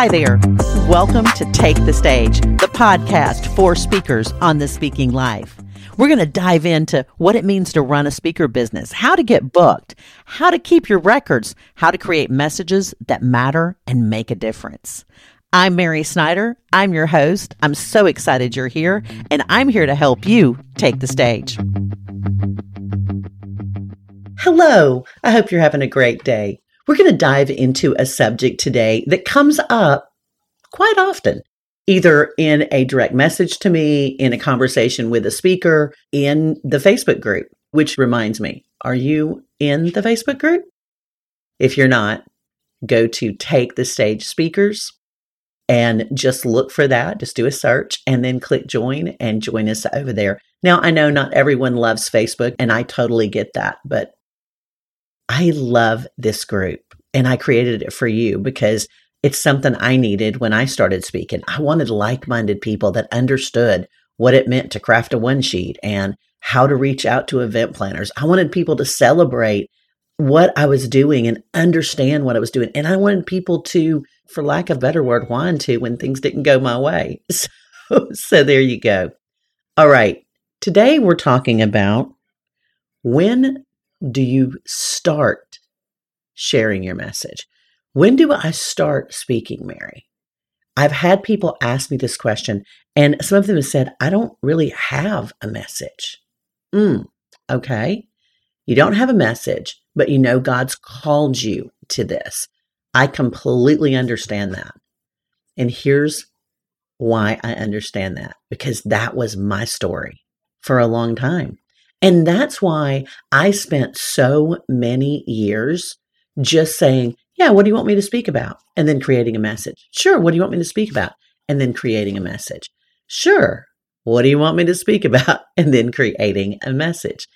Hi there. Welcome to Take the Stage, the podcast for speakers on the speaking life. We're going to dive into what it means to run a speaker business, how to get booked, how to keep your records, how to create messages that matter and make a difference. I'm Mary Snyder. I'm your host. I'm so excited you're here, and I'm here to help you take the stage. Hello. I hope you're having a great day. We're going to dive into a subject today that comes up quite often, either in a direct message to me, in a conversation with a speaker, in the Facebook group, which reminds me, are you in the Facebook group? If you're not, go to Take the Stage Speakers and just look for that. Just do a search and then click join and join us over there. Now, I know not everyone loves Facebook, and I totally get that, but I love this group and I created it for you because it's something I needed when I started speaking. I wanted like minded people that understood what it meant to craft a one sheet and how to reach out to event planners. I wanted people to celebrate what I was doing and understand what I was doing. And I wanted people to, for lack of a better word, whine to when things didn't go my way. So, so there you go. All right. Today we're talking about when do you start sharing your message? When do I start speaking, Mary? I've had people ask me this question, and some of them have said, I don't really have a message. Mm, okay. You don't have a message, but you know God's called you to this. I completely understand that. And here's why I understand that because that was my story for a long time. And that's why I spent so many years just saying, Yeah, what do you want me to speak about? And then creating a message. Sure, what do you want me to speak about? And then creating a message. Sure, what do you want me to speak about? And then creating a message.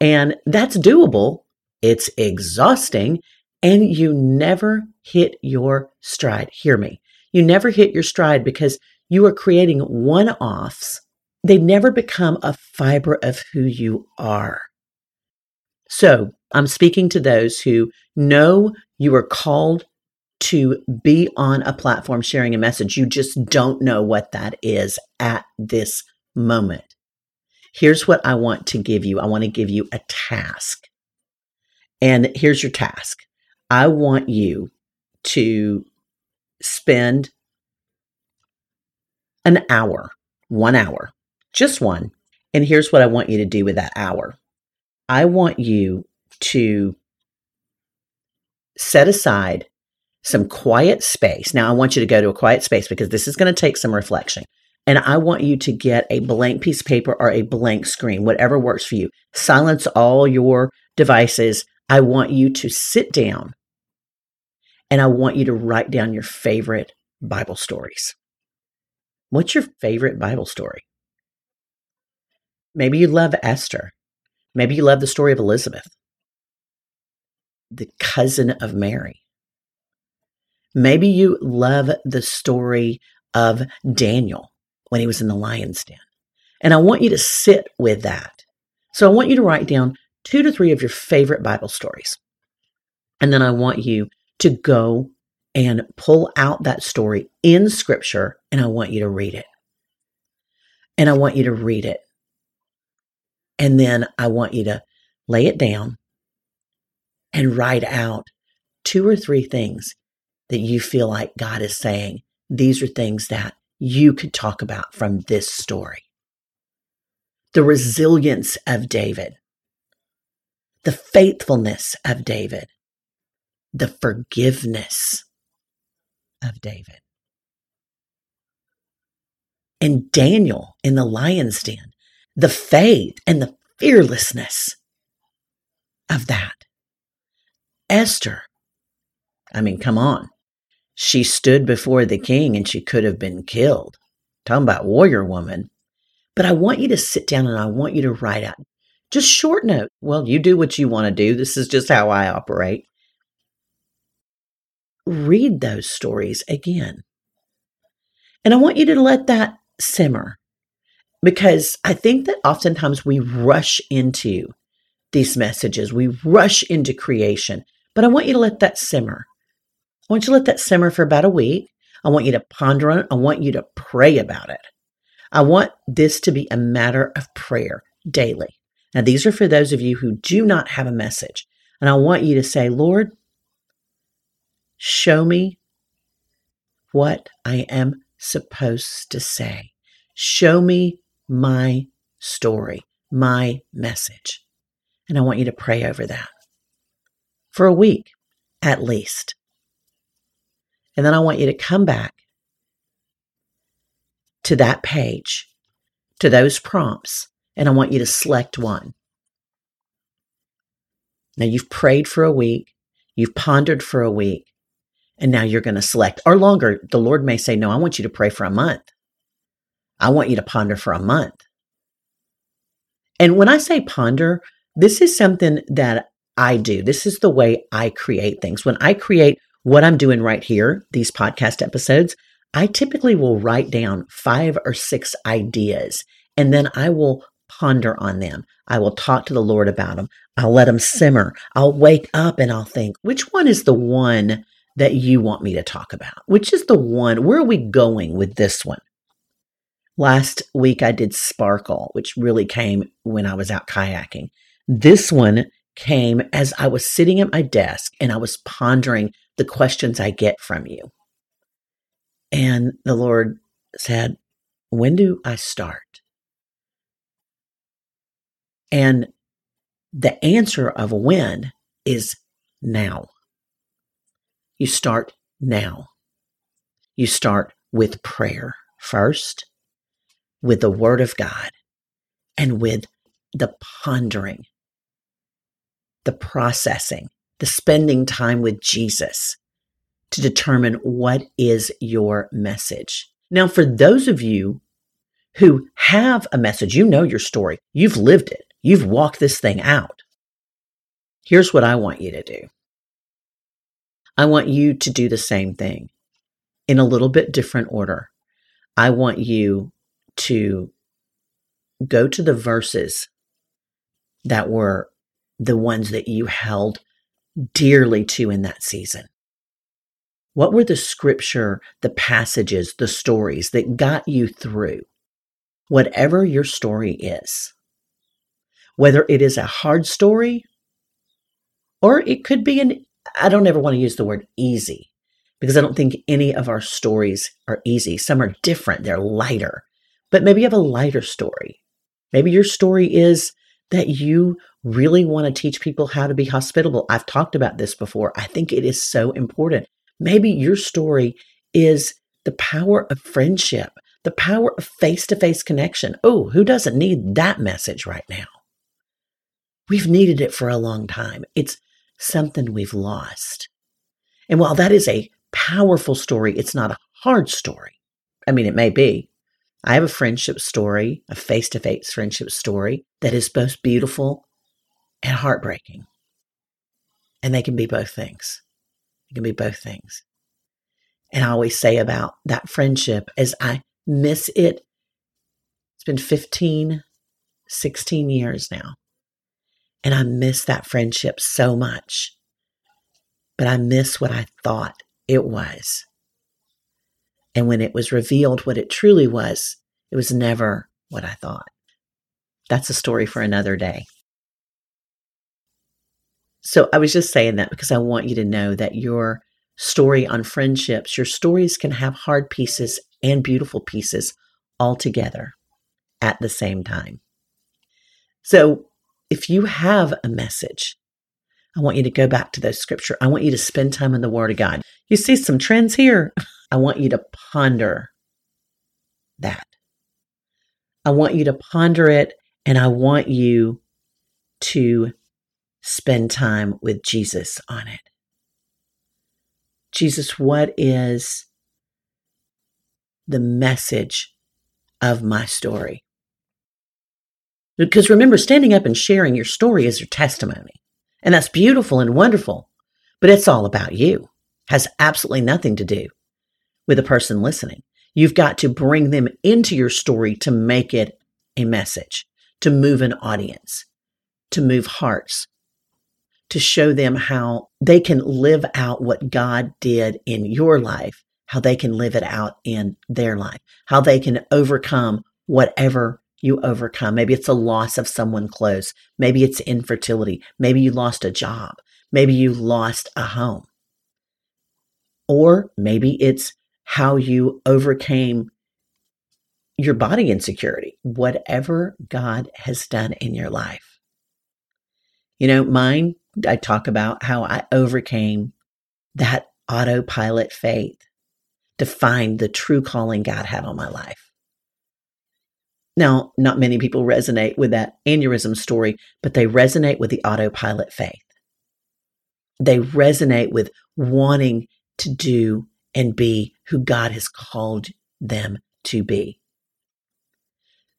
And that's doable. It's exhausting. And you never hit your stride. Hear me. You never hit your stride because you are creating one offs they never become a fiber of who you are. So I'm speaking to those who know you are called to be on a platform sharing a message. You just don't know what that is at this moment. Here's what I want to give you I want to give you a task. And here's your task I want you to spend an hour, one hour, just one. And here's what I want you to do with that hour I want you to set aside some quiet space. Now, I want you to go to a quiet space because this is going to take some reflection. And I want you to get a blank piece of paper or a blank screen, whatever works for you. Silence all your devices. I want you to sit down and I want you to write down your favorite Bible stories. What's your favorite Bible story? Maybe you love Esther. Maybe you love the story of Elizabeth, the cousin of Mary. Maybe you love the story of Daniel when he was in the lion's den. And I want you to sit with that. So I want you to write down two to three of your favorite Bible stories. And then I want you to go and pull out that story in scripture and I want you to read it. And I want you to read it and then I want you to lay it down and write out two or three things that you feel like God is saying. These are things that you could talk about from this story. The resilience of David, the faithfulness of David, the forgiveness of David. And Daniel in the lion's den, the faith and the fearlessness of that. Esther, I mean, come on. She stood before the king and she could have been killed. Talking about warrior woman. But I want you to sit down and I want you to write out just short note. Well, you do what you want to do. This is just how I operate. Read those stories again. And I want you to let that simmer because I think that oftentimes we rush into these messages, we rush into creation, but I want you to let that simmer. I want you to let that simmer for about a week. I want you to ponder on it. I want you to pray about it. I want this to be a matter of prayer daily. Now, these are for those of you who do not have a message. And I want you to say, Lord, show me what I am supposed to say. Show me my story, my message. And I want you to pray over that for a week at least. And then I want you to come back to that page, to those prompts, and I want you to select one. Now you've prayed for a week, you've pondered for a week, and now you're going to select, or longer. The Lord may say, No, I want you to pray for a month. I want you to ponder for a month. And when I say ponder, this is something that I do. This is the way I create things. When I create what I'm doing right here, these podcast episodes, I typically will write down five or six ideas and then I will ponder on them. I will talk to the Lord about them. I'll let them simmer. I'll wake up and I'll think, which one is the one that you want me to talk about? Which is the one? Where are we going with this one? Last week I did Sparkle, which really came when I was out kayaking. This one came as I was sitting at my desk and I was pondering the questions I get from you. And the Lord said, When do I start? And the answer of when is now. You start now. You start with prayer first, with the Word of God, and with the pondering the processing, the spending time with Jesus to determine what is your message. Now, for those of you who have a message, you know your story, you've lived it, you've walked this thing out. Here's what I want you to do I want you to do the same thing in a little bit different order. I want you to go to the verses that were the ones that you held dearly to in that season? What were the scripture, the passages, the stories that got you through? Whatever your story is, whether it is a hard story or it could be an, I don't ever want to use the word easy because I don't think any of our stories are easy. Some are different, they're lighter, but maybe you have a lighter story. Maybe your story is that you really want to teach people how to be hospitable. I've talked about this before. I think it is so important. Maybe your story is the power of friendship, the power of face to face connection. Oh, who doesn't need that message right now? We've needed it for a long time. It's something we've lost. And while that is a powerful story, it's not a hard story. I mean, it may be. I have a friendship story, a face to face friendship story that is both beautiful and heartbreaking. And they can be both things. It can be both things. And I always say about that friendship as I miss it. It's been 15, 16 years now. And I miss that friendship so much. But I miss what I thought it was. And when it was revealed what it truly was, it was never what I thought. That's a story for another day. So I was just saying that because I want you to know that your story on friendships, your stories can have hard pieces and beautiful pieces all together at the same time. So if you have a message, I want you to go back to those scripture. I want you to spend time in the Word of God. You see some trends here. I want you to ponder that. I want you to ponder it and I want you to spend time with Jesus on it. Jesus, what is the message of my story? Because remember, standing up and sharing your story is your testimony. And that's beautiful and wonderful, but it's all about you. Has absolutely nothing to do with a person listening. You've got to bring them into your story to make it a message, to move an audience, to move hearts, to show them how they can live out what God did in your life how they can live it out in their life, how they can overcome whatever you overcome. Maybe it's a loss of someone close. Maybe it's infertility. Maybe you lost a job. Maybe you lost a home. Or maybe it's how you overcame your body insecurity, whatever God has done in your life. You know, mine, I talk about how I overcame that autopilot faith to find the true calling God had on my life. Now, not many people resonate with that aneurysm story, but they resonate with the autopilot faith. They resonate with wanting to do and be who God has called them to be.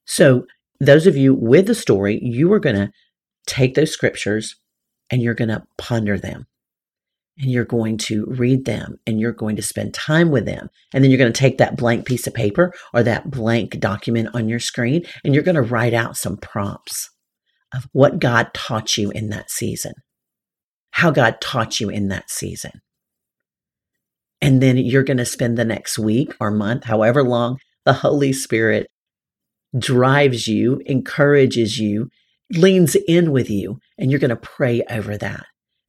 So, those of you with the story, you are going to take those scriptures and you're going to ponder them and you're going to read them and you're going to spend time with them. And then you're going to take that blank piece of paper or that blank document on your screen and you're going to write out some prompts of what God taught you in that season, how God taught you in that season. And then you're going to spend the next week or month, however long the Holy Spirit drives you, encourages you, leans in with you, and you're going to pray over that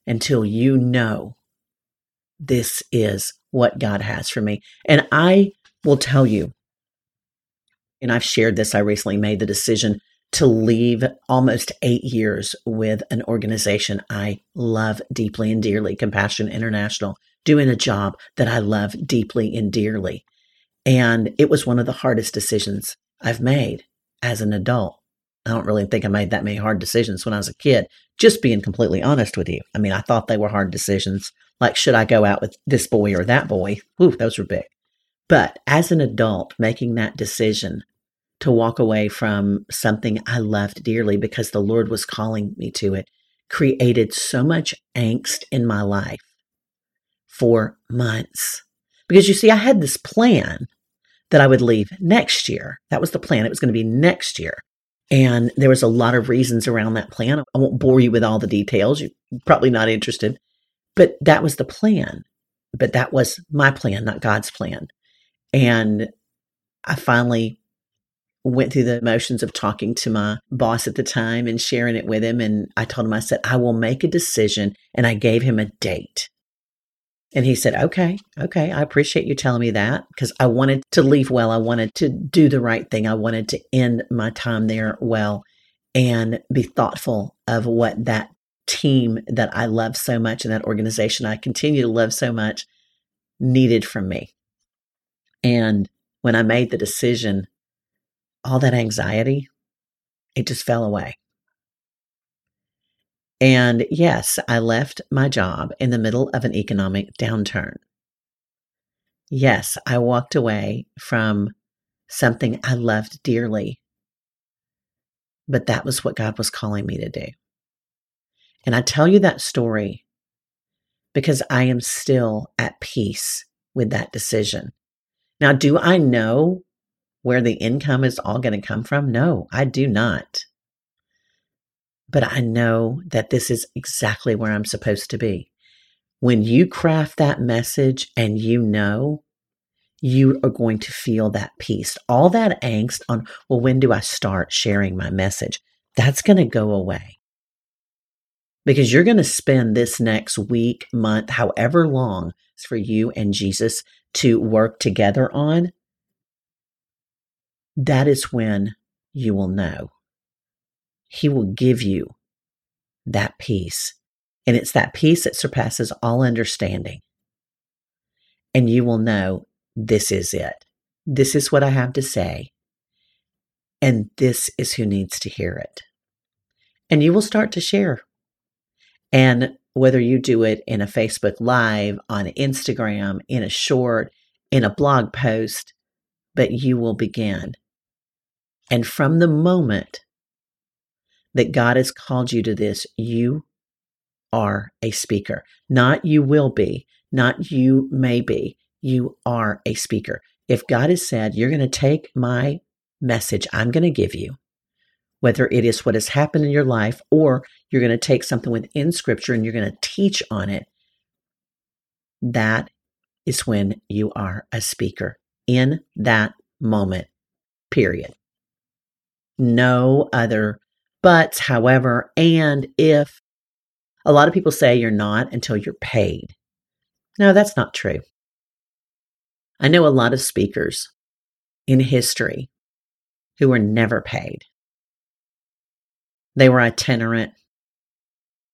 until you know this is what God has for me. And I will tell you, and I've shared this, I recently made the decision to leave almost eight years with an organization I love deeply and dearly, Compassion International, doing a job that I love deeply and dearly. And it was one of the hardest decisions I've made as an adult. I don't really think I made that many hard decisions when I was a kid, just being completely honest with you. I mean, I thought they were hard decisions. Like, should I go out with this boy or that boy? Ooh, those were big. But as an adult, making that decision to walk away from something I loved dearly because the Lord was calling me to it created so much angst in my life for months. Because you see, I had this plan that I would leave next year. That was the plan. It was going to be next year. And there was a lot of reasons around that plan. I won't bore you with all the details. You're probably not interested, but that was the plan. But that was my plan, not God's plan. And I finally went through the motions of talking to my boss at the time and sharing it with him. And I told him, I said, I will make a decision. And I gave him a date. And he said, Okay, okay, I appreciate you telling me that because I wanted to leave well. I wanted to do the right thing. I wanted to end my time there well and be thoughtful of what that team that I love so much and that organization I continue to love so much needed from me. And when I made the decision, all that anxiety, it just fell away. And yes, I left my job in the middle of an economic downturn. Yes, I walked away from something I loved dearly. But that was what God was calling me to do. And I tell you that story because I am still at peace with that decision. Now, do I know where the income is all going to come from? No, I do not but I know that this is exactly where I'm supposed to be. When you craft that message and you know, you are going to feel that peace. All that angst on, well, when do I start sharing my message? That's going to go away because you're going to spend this next week, month, however long it's for you and Jesus to work together on. That is when you will know he will give you that peace. And it's that peace that surpasses all understanding. And you will know this is it. This is what I have to say. And this is who needs to hear it. And you will start to share. And whether you do it in a Facebook Live, on Instagram, in a short, in a blog post, but you will begin. And from the moment that God has called you to this, you are a speaker. Not you will be, not you may be. You are a speaker. If God has said, you're going to take my message I'm going to give you, whether it is what has happened in your life or you're going to take something within scripture and you're going to teach on it, that is when you are a speaker in that moment, period. No other buts, however, and if a lot of people say you're not until you're paid. No, that's not true. I know a lot of speakers in history who were never paid. They were itinerant.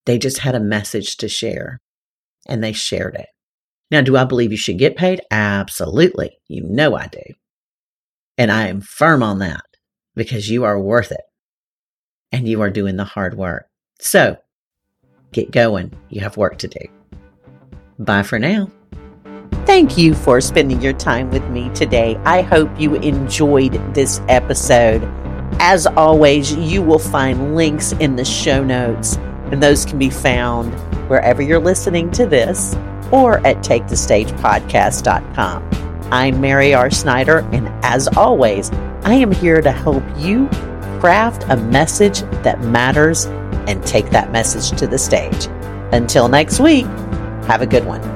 They just had a message to share and they shared it. Now, do I believe you should get paid? Absolutely. You know I do. And I am firm on that because you are worth it and you are doing the hard work. So get going. You have work to do. Bye for now. Thank you for spending your time with me today. I hope you enjoyed this episode. As always, you will find links in the show notes, and those can be found wherever you're listening to this or at takethestagepodcast.com. I'm Mary R. Snyder, and as always, I am here to help you craft a message that matters and take that message to the stage. Until next week, have a good one.